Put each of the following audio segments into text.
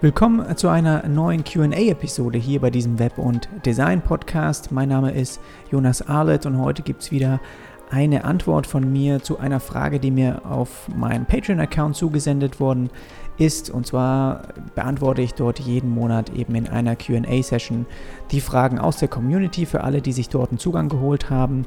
Willkommen zu einer neuen QA-Episode hier bei diesem Web- und Design-Podcast. Mein Name ist Jonas Arlett und heute gibt es wieder eine Antwort von mir zu einer Frage, die mir auf meinem Patreon-Account zugesendet worden ist. Und zwar beantworte ich dort jeden Monat eben in einer QA-Session die Fragen aus der Community für alle, die sich dort einen Zugang geholt haben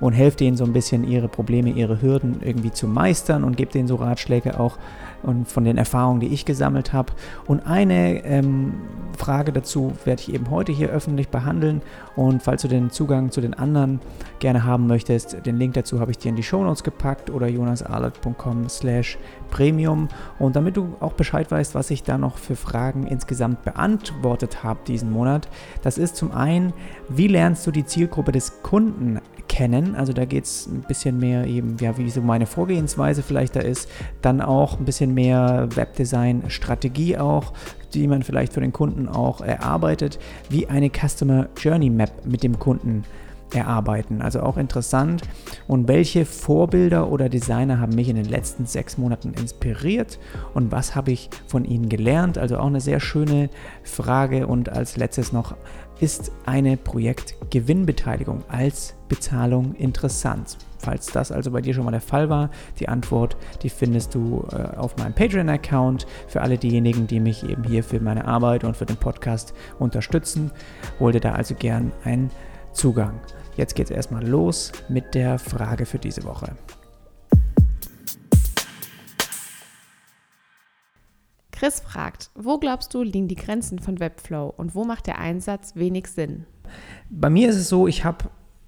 und helfe denen so ein bisschen ihre Probleme, ihre Hürden irgendwie zu meistern und gebe denen so Ratschläge auch und von den Erfahrungen, die ich gesammelt habe. Und eine ähm, Frage dazu werde ich eben heute hier öffentlich behandeln. Und falls du den Zugang zu den anderen gerne haben möchtest, den Link dazu habe ich dir in die Show Notes gepackt oder jonasarlet.com slash premium. Und damit du auch Bescheid weißt, was ich da noch für Fragen insgesamt beantwortet habe diesen Monat, das ist zum einen, wie lernst du die Zielgruppe des Kunden kennen. Also da geht es ein bisschen mehr eben, ja, wie so meine Vorgehensweise vielleicht da ist. Dann auch ein bisschen mehr Webdesign-Strategie auch, die man vielleicht für den Kunden auch erarbeitet, wie eine Customer Journey Map mit dem Kunden erarbeiten. Also auch interessant. Und welche Vorbilder oder Designer haben mich in den letzten sechs Monaten inspiriert und was habe ich von ihnen gelernt? Also auch eine sehr schöne Frage. Und als letztes noch, ist eine Projektgewinnbeteiligung als Bezahlung interessant? Falls das also bei dir schon mal der Fall war, die Antwort, die findest du äh, auf meinem Patreon-Account. Für alle diejenigen, die mich eben hier für meine Arbeit und für den Podcast unterstützen, hol dir da also gern einen Zugang. Jetzt geht es erstmal los mit der Frage für diese Woche. Chris fragt, wo glaubst du liegen die Grenzen von Webflow und wo macht der Einsatz wenig Sinn? Bei mir ist es so, ich habe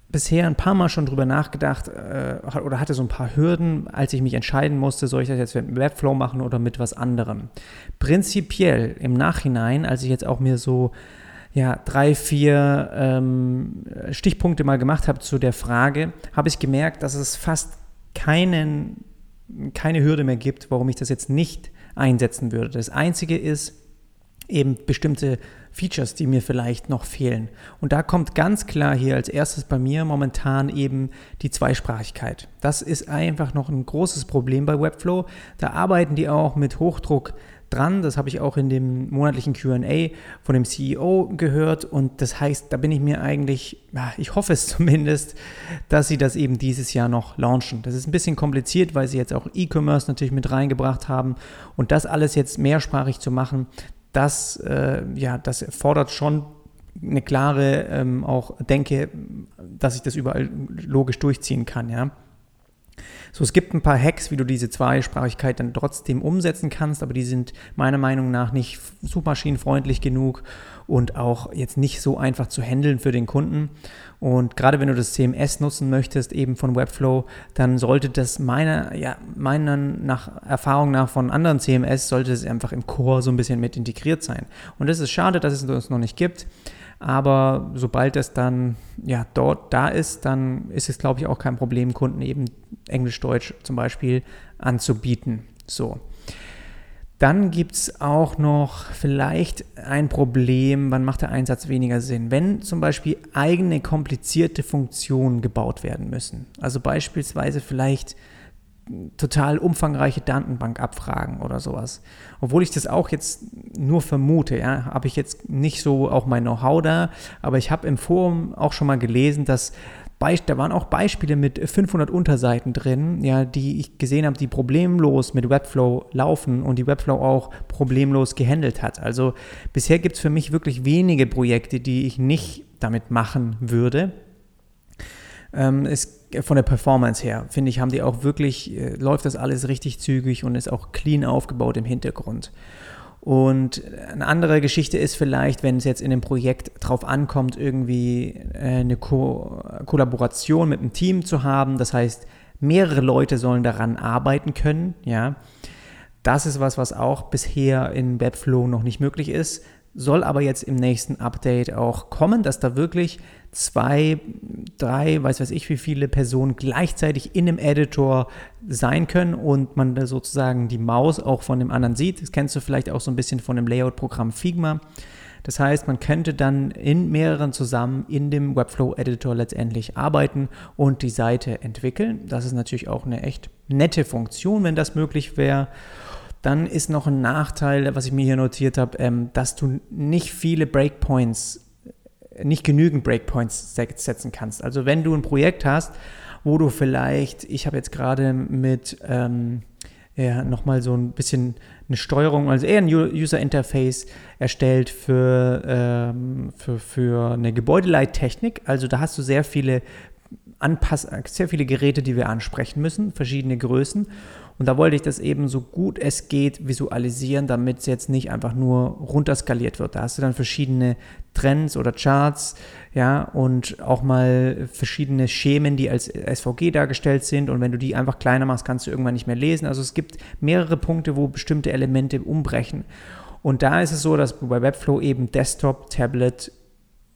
bisher ein paar Mal schon drüber nachgedacht äh, oder hatte so ein paar Hürden, als ich mich entscheiden musste, soll ich das jetzt mit Webflow machen oder mit was anderem. Prinzipiell im Nachhinein, als ich jetzt auch mir so ja, drei, vier ähm, Stichpunkte mal gemacht habe zu der Frage, habe ich gemerkt, dass es fast keinen, keine Hürde mehr gibt, warum ich das jetzt nicht einsetzen würde. Das Einzige ist eben bestimmte Features, die mir vielleicht noch fehlen. Und da kommt ganz klar hier als erstes bei mir momentan eben die Zweisprachigkeit. Das ist einfach noch ein großes Problem bei Webflow. Da arbeiten die auch mit Hochdruck dran. Das habe ich auch in dem monatlichen QA von dem CEO gehört. Und das heißt, da bin ich mir eigentlich, ich hoffe es zumindest, dass sie das eben dieses Jahr noch launchen. Das ist ein bisschen kompliziert, weil sie jetzt auch E-Commerce natürlich mit reingebracht haben. Und das alles jetzt mehrsprachig zu machen, das, äh, ja, das fordert schon eine klare ähm, auch Denke, dass ich das überall logisch durchziehen kann, ja. So, es gibt ein paar Hacks, wie du diese Zweisprachigkeit dann trotzdem umsetzen kannst, aber die sind meiner Meinung nach nicht suchmaschinenfreundlich genug und auch jetzt nicht so einfach zu handeln für den Kunden. Und gerade wenn du das CMS nutzen möchtest, eben von Webflow, dann sollte das meiner, ja, meiner nach Erfahrung nach von anderen CMS, sollte es einfach im Core so ein bisschen mit integriert sein. Und es ist schade, dass es das noch nicht gibt. Aber sobald es dann ja dort da ist, dann ist es, glaube ich, auch kein Problem, Kunden eben Englisch-Deutsch zum Beispiel anzubieten. So. Dann gibt es auch noch vielleicht ein Problem, wann macht der Einsatz weniger Sinn? Wenn zum Beispiel eigene komplizierte Funktionen gebaut werden müssen. Also beispielsweise vielleicht total umfangreiche Datenbankabfragen oder sowas. Obwohl ich das auch jetzt nur vermute, ja, habe ich jetzt nicht so auch mein Know-how da, aber ich habe im Forum auch schon mal gelesen, dass da waren auch Beispiele mit 500 Unterseiten drin, ja, die ich gesehen habe, die problemlos mit Webflow laufen und die Webflow auch problemlos gehandelt hat. Also bisher gibt es für mich wirklich wenige Projekte, die ich nicht damit machen würde. Ähm, es von der Performance her, finde ich, haben die auch wirklich, äh, läuft das alles richtig zügig und ist auch clean aufgebaut im Hintergrund. Und eine andere Geschichte ist vielleicht, wenn es jetzt in dem Projekt drauf ankommt, irgendwie äh, eine Ko Kollaboration mit einem Team zu haben. Das heißt, mehrere Leute sollen daran arbeiten können. Ja, das ist was, was auch bisher in Webflow noch nicht möglich ist soll aber jetzt im nächsten Update auch kommen, dass da wirklich zwei, drei, weiß weiß ich wie viele Personen gleichzeitig in einem Editor sein können und man da sozusagen die Maus auch von dem anderen sieht. Das kennst du vielleicht auch so ein bisschen von dem Layout-Programm Figma. Das heißt, man könnte dann in mehreren zusammen in dem Webflow-Editor letztendlich arbeiten und die Seite entwickeln. Das ist natürlich auch eine echt nette Funktion, wenn das möglich wäre. Dann ist noch ein Nachteil, was ich mir hier notiert habe, ähm, dass du nicht viele Breakpoints, nicht genügend Breakpoints setzen kannst. Also wenn du ein Projekt hast, wo du vielleicht, ich habe jetzt gerade mit ähm, ja, nochmal so ein bisschen eine Steuerung, also eher ein User Interface erstellt für, ähm, für, für eine Gebäudeleittechnik. Also da hast du sehr viele Anpass sehr viele Geräte, die wir ansprechen müssen, verschiedene Größen. Und da wollte ich das eben so gut es geht visualisieren, damit es jetzt nicht einfach nur runterskaliert wird. Da hast du dann verschiedene Trends oder Charts, ja, und auch mal verschiedene Schemen, die als SVG dargestellt sind. Und wenn du die einfach kleiner machst, kannst du irgendwann nicht mehr lesen. Also es gibt mehrere Punkte, wo bestimmte Elemente umbrechen. Und da ist es so, dass bei Webflow eben Desktop, Tablet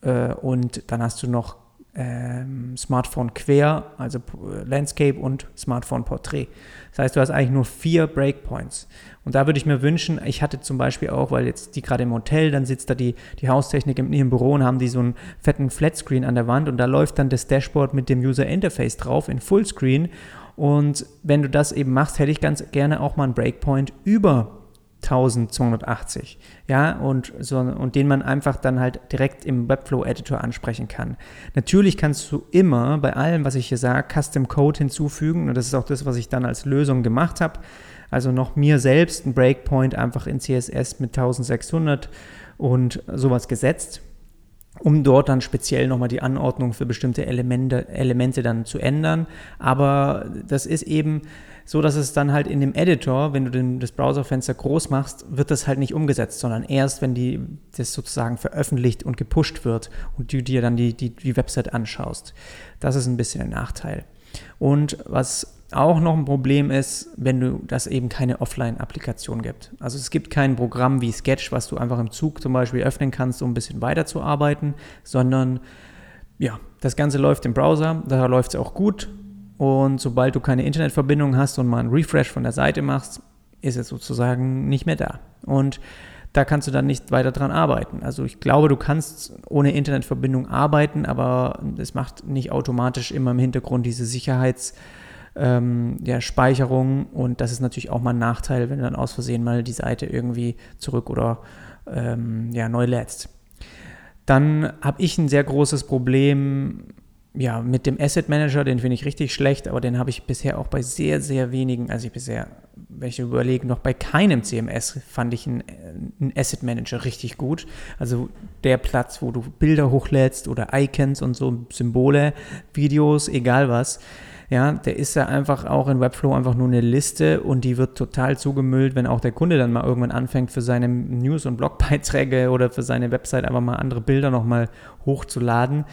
äh, und dann hast du noch ähm, Smartphone quer, also Landscape und Smartphone Portrait. Das heißt, du hast eigentlich nur vier Breakpoints. Und da würde ich mir wünschen, ich hatte zum Beispiel auch, weil jetzt die gerade im Hotel, dann sitzt da die, die Haustechnik in ihrem Büro und haben die so einen fetten Flatscreen an der Wand und da läuft dann das Dashboard mit dem User Interface drauf in Fullscreen. Und wenn du das eben machst, hätte ich ganz gerne auch mal einen Breakpoint über 1280, ja, und, so, und den man einfach dann halt direkt im Webflow-Editor ansprechen kann. Natürlich kannst du immer bei allem, was ich hier sage, Custom Code hinzufügen und das ist auch das, was ich dann als Lösung gemacht habe. Also noch mir selbst ein Breakpoint einfach in CSS mit 1600 und sowas gesetzt, um dort dann speziell nochmal die Anordnung für bestimmte Elemente, Elemente dann zu ändern. Aber das ist eben so dass es dann halt in dem Editor, wenn du den, das Browserfenster groß machst, wird das halt nicht umgesetzt, sondern erst, wenn die, das sozusagen veröffentlicht und gepusht wird und du dir dann die, die, die Website anschaust. Das ist ein bisschen ein Nachteil. Und was auch noch ein Problem ist, wenn du das eben keine Offline-Applikation gibt. Also es gibt kein Programm wie Sketch, was du einfach im Zug zum Beispiel öffnen kannst, um ein bisschen weiterzuarbeiten, sondern ja, das Ganze läuft im Browser, da läuft es auch gut. Und sobald du keine Internetverbindung hast und mal einen Refresh von der Seite machst, ist es sozusagen nicht mehr da. Und da kannst du dann nicht weiter dran arbeiten. Also ich glaube, du kannst ohne Internetverbindung arbeiten, aber es macht nicht automatisch immer im Hintergrund diese Sicherheitsspeicherung. Ähm, ja, und das ist natürlich auch mal ein Nachteil, wenn du dann aus Versehen mal die Seite irgendwie zurück oder ähm, ja, neu lädst. Dann habe ich ein sehr großes Problem ja, mit dem Asset Manager, den finde ich richtig schlecht, aber den habe ich bisher auch bei sehr, sehr wenigen, also ich bisher, wenn ich überlege, noch bei keinem CMS fand ich einen, einen Asset Manager richtig gut. Also der Platz, wo du Bilder hochlädst oder Icons und so Symbole, Videos, egal was. Ja, der ist ja einfach auch in Webflow einfach nur eine Liste und die wird total zugemüllt, wenn auch der Kunde dann mal irgendwann anfängt, für seine News- und Blogbeiträge oder für seine Website einfach mal andere Bilder nochmal hochzuladen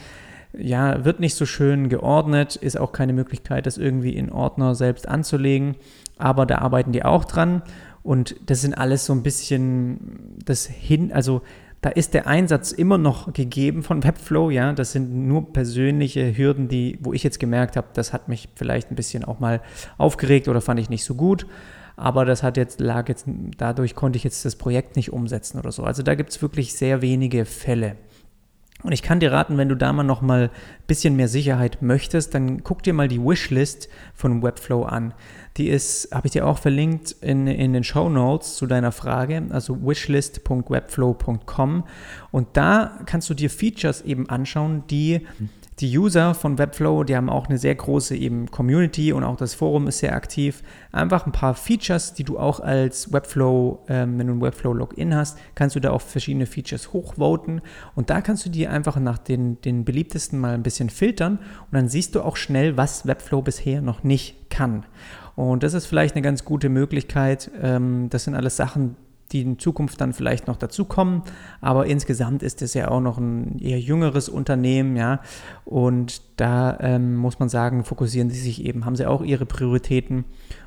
ja, wird nicht so schön geordnet, ist auch keine Möglichkeit, das irgendwie in Ordner selbst anzulegen, aber da arbeiten die auch dran und das sind alles so ein bisschen das hin, also da ist der Einsatz immer noch gegeben von Webflow, ja, das sind nur persönliche Hürden, die, wo ich jetzt gemerkt habe, das hat mich vielleicht ein bisschen auch mal aufgeregt oder fand ich nicht so gut. Aber das hat jetzt, lag jetzt, dadurch konnte ich jetzt das Projekt nicht umsetzen oder so. Also da gibt es wirklich sehr wenige Fälle. Und ich kann dir raten, wenn du da mal noch mal ein bisschen mehr Sicherheit möchtest, dann guck dir mal die Wishlist von Webflow an. Die ist, habe ich dir auch verlinkt in, in den Show Notes zu deiner Frage, also wishlist.webflow.com. Und da kannst du dir Features eben anschauen, die die User von Webflow, die haben auch eine sehr große eben Community und auch das Forum ist sehr aktiv. Einfach ein paar Features, die du auch als Webflow, ähm, wenn du ein Webflow-Login hast, kannst du da auch verschiedene Features hochvoten und da kannst du dir einfach nach den, den beliebtesten mal ein bisschen filtern und dann siehst du auch schnell, was Webflow bisher noch nicht kann. Und das ist vielleicht eine ganz gute Möglichkeit. Ähm, das sind alles Sachen, die in Zukunft dann vielleicht noch dazukommen. Aber insgesamt ist es ja auch noch ein eher jüngeres Unternehmen, ja. Und da ähm, muss man sagen, fokussieren sie sich eben, haben sie auch ihre Prioritäten.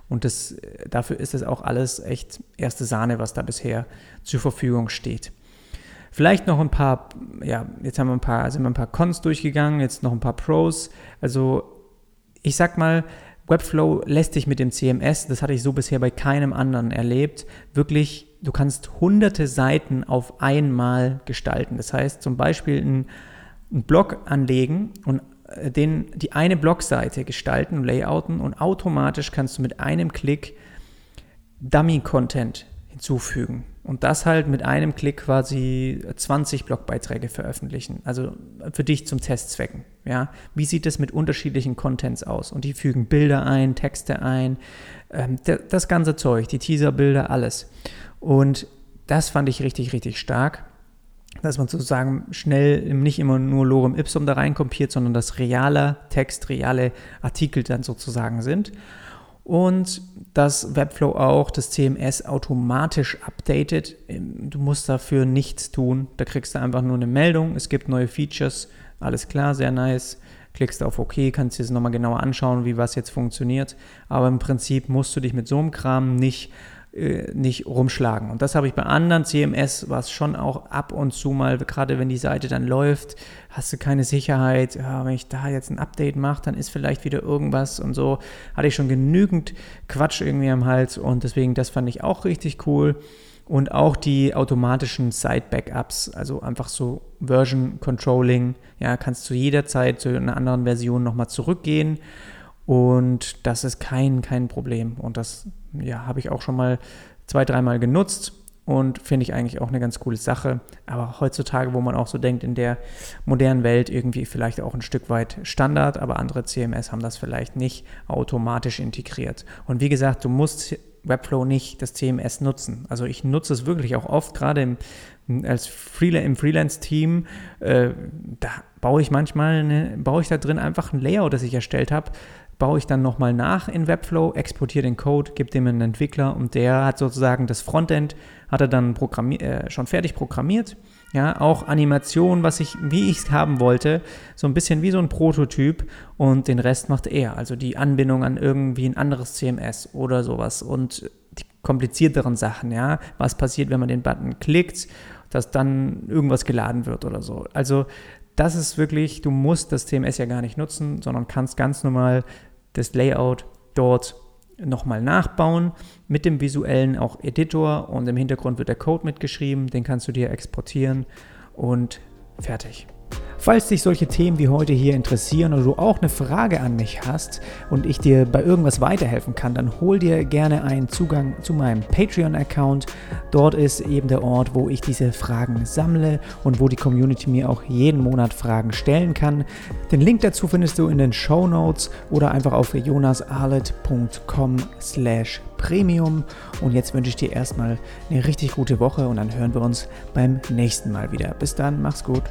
Und das, dafür ist es auch alles echt erste Sahne, was da bisher zur Verfügung steht. Vielleicht noch ein paar, ja, jetzt haben wir ein paar, sind wir ein paar Cons durchgegangen, jetzt noch ein paar Pros. Also ich sag mal, Webflow lässt sich mit dem CMS, das hatte ich so bisher bei keinem anderen erlebt, wirklich du kannst hunderte Seiten auf einmal gestalten. Das heißt zum Beispiel einen, einen Blog anlegen und äh, den, die eine Blogseite gestalten und layouten und automatisch kannst du mit einem Klick Dummy-Content hinzufügen. Und das halt mit einem Klick quasi 20 Blogbeiträge veröffentlichen. Also für dich zum Testzwecken. Ja? Wie sieht es mit unterschiedlichen Contents aus? Und die fügen Bilder ein, Texte ein, ähm, das ganze Zeug, die Teaserbilder, alles. Und das fand ich richtig, richtig stark dass man sozusagen schnell nicht immer nur Lorem Ipsum da reinkompiert, sondern dass realer Text, reale Artikel dann sozusagen sind und dass Webflow auch das CMS automatisch updatet. Ähm, du musst dafür nichts tun. Da kriegst du einfach nur eine Meldung. Es gibt neue Features. Alles klar, sehr nice. Klickst auf OK, kannst dir das nochmal genauer anschauen, wie was jetzt funktioniert. Aber im Prinzip musst du dich mit so einem Kram nicht äh, nicht rumschlagen. Und das habe ich bei anderen CMS, was schon auch ab und zu mal, gerade wenn die Seite dann läuft, hast du keine Sicherheit, ja, wenn ich da jetzt ein Update mache, dann ist vielleicht wieder irgendwas und so. Hatte ich schon genügend Quatsch irgendwie am Hals und deswegen, das fand ich auch richtig cool. Und auch die automatischen Site-Backups, also einfach so Version Controlling, ja, kannst du jederzeit zu einer anderen Version nochmal zurückgehen und das ist kein, kein Problem. Und das ja, habe ich auch schon mal zwei, dreimal genutzt und finde ich eigentlich auch eine ganz coole Sache. Aber heutzutage, wo man auch so denkt, in der modernen Welt irgendwie vielleicht auch ein Stück weit Standard, aber andere CMS haben das vielleicht nicht automatisch integriert. Und wie gesagt, du musst Webflow nicht das CMS nutzen. Also ich nutze es wirklich auch oft, gerade im, als Freela im Freelance-Team, äh, da baue ich manchmal, eine, baue ich da drin einfach ein Layout, das ich erstellt habe, baue ich dann nochmal nach in Webflow, exportiere den Code, gebe dem einen Entwickler und der hat sozusagen das Frontend, hat er dann äh, schon fertig programmiert. Ja, auch Animation, was ich, wie ich es haben wollte, so ein bisschen wie so ein Prototyp und den Rest macht er, also die Anbindung an irgendwie ein anderes CMS oder sowas und die komplizierteren Sachen, ja, was passiert, wenn man den Button klickt, dass dann irgendwas geladen wird oder so. Also das ist wirklich, du musst das CMS ja gar nicht nutzen, sondern kannst ganz normal das Layout dort nochmal nachbauen mit dem visuellen auch Editor und im Hintergrund wird der Code mitgeschrieben, den kannst du dir exportieren und fertig. Falls dich solche Themen wie heute hier interessieren oder du auch eine Frage an mich hast und ich dir bei irgendwas weiterhelfen kann, dann hol dir gerne einen Zugang zu meinem Patreon-Account. Dort ist eben der Ort, wo ich diese Fragen sammle und wo die Community mir auch jeden Monat Fragen stellen kann. Den Link dazu findest du in den Show Notes oder einfach auf jonasarlet.com slash premium. Und jetzt wünsche ich dir erstmal eine richtig gute Woche und dann hören wir uns beim nächsten Mal wieder. Bis dann, mach's gut.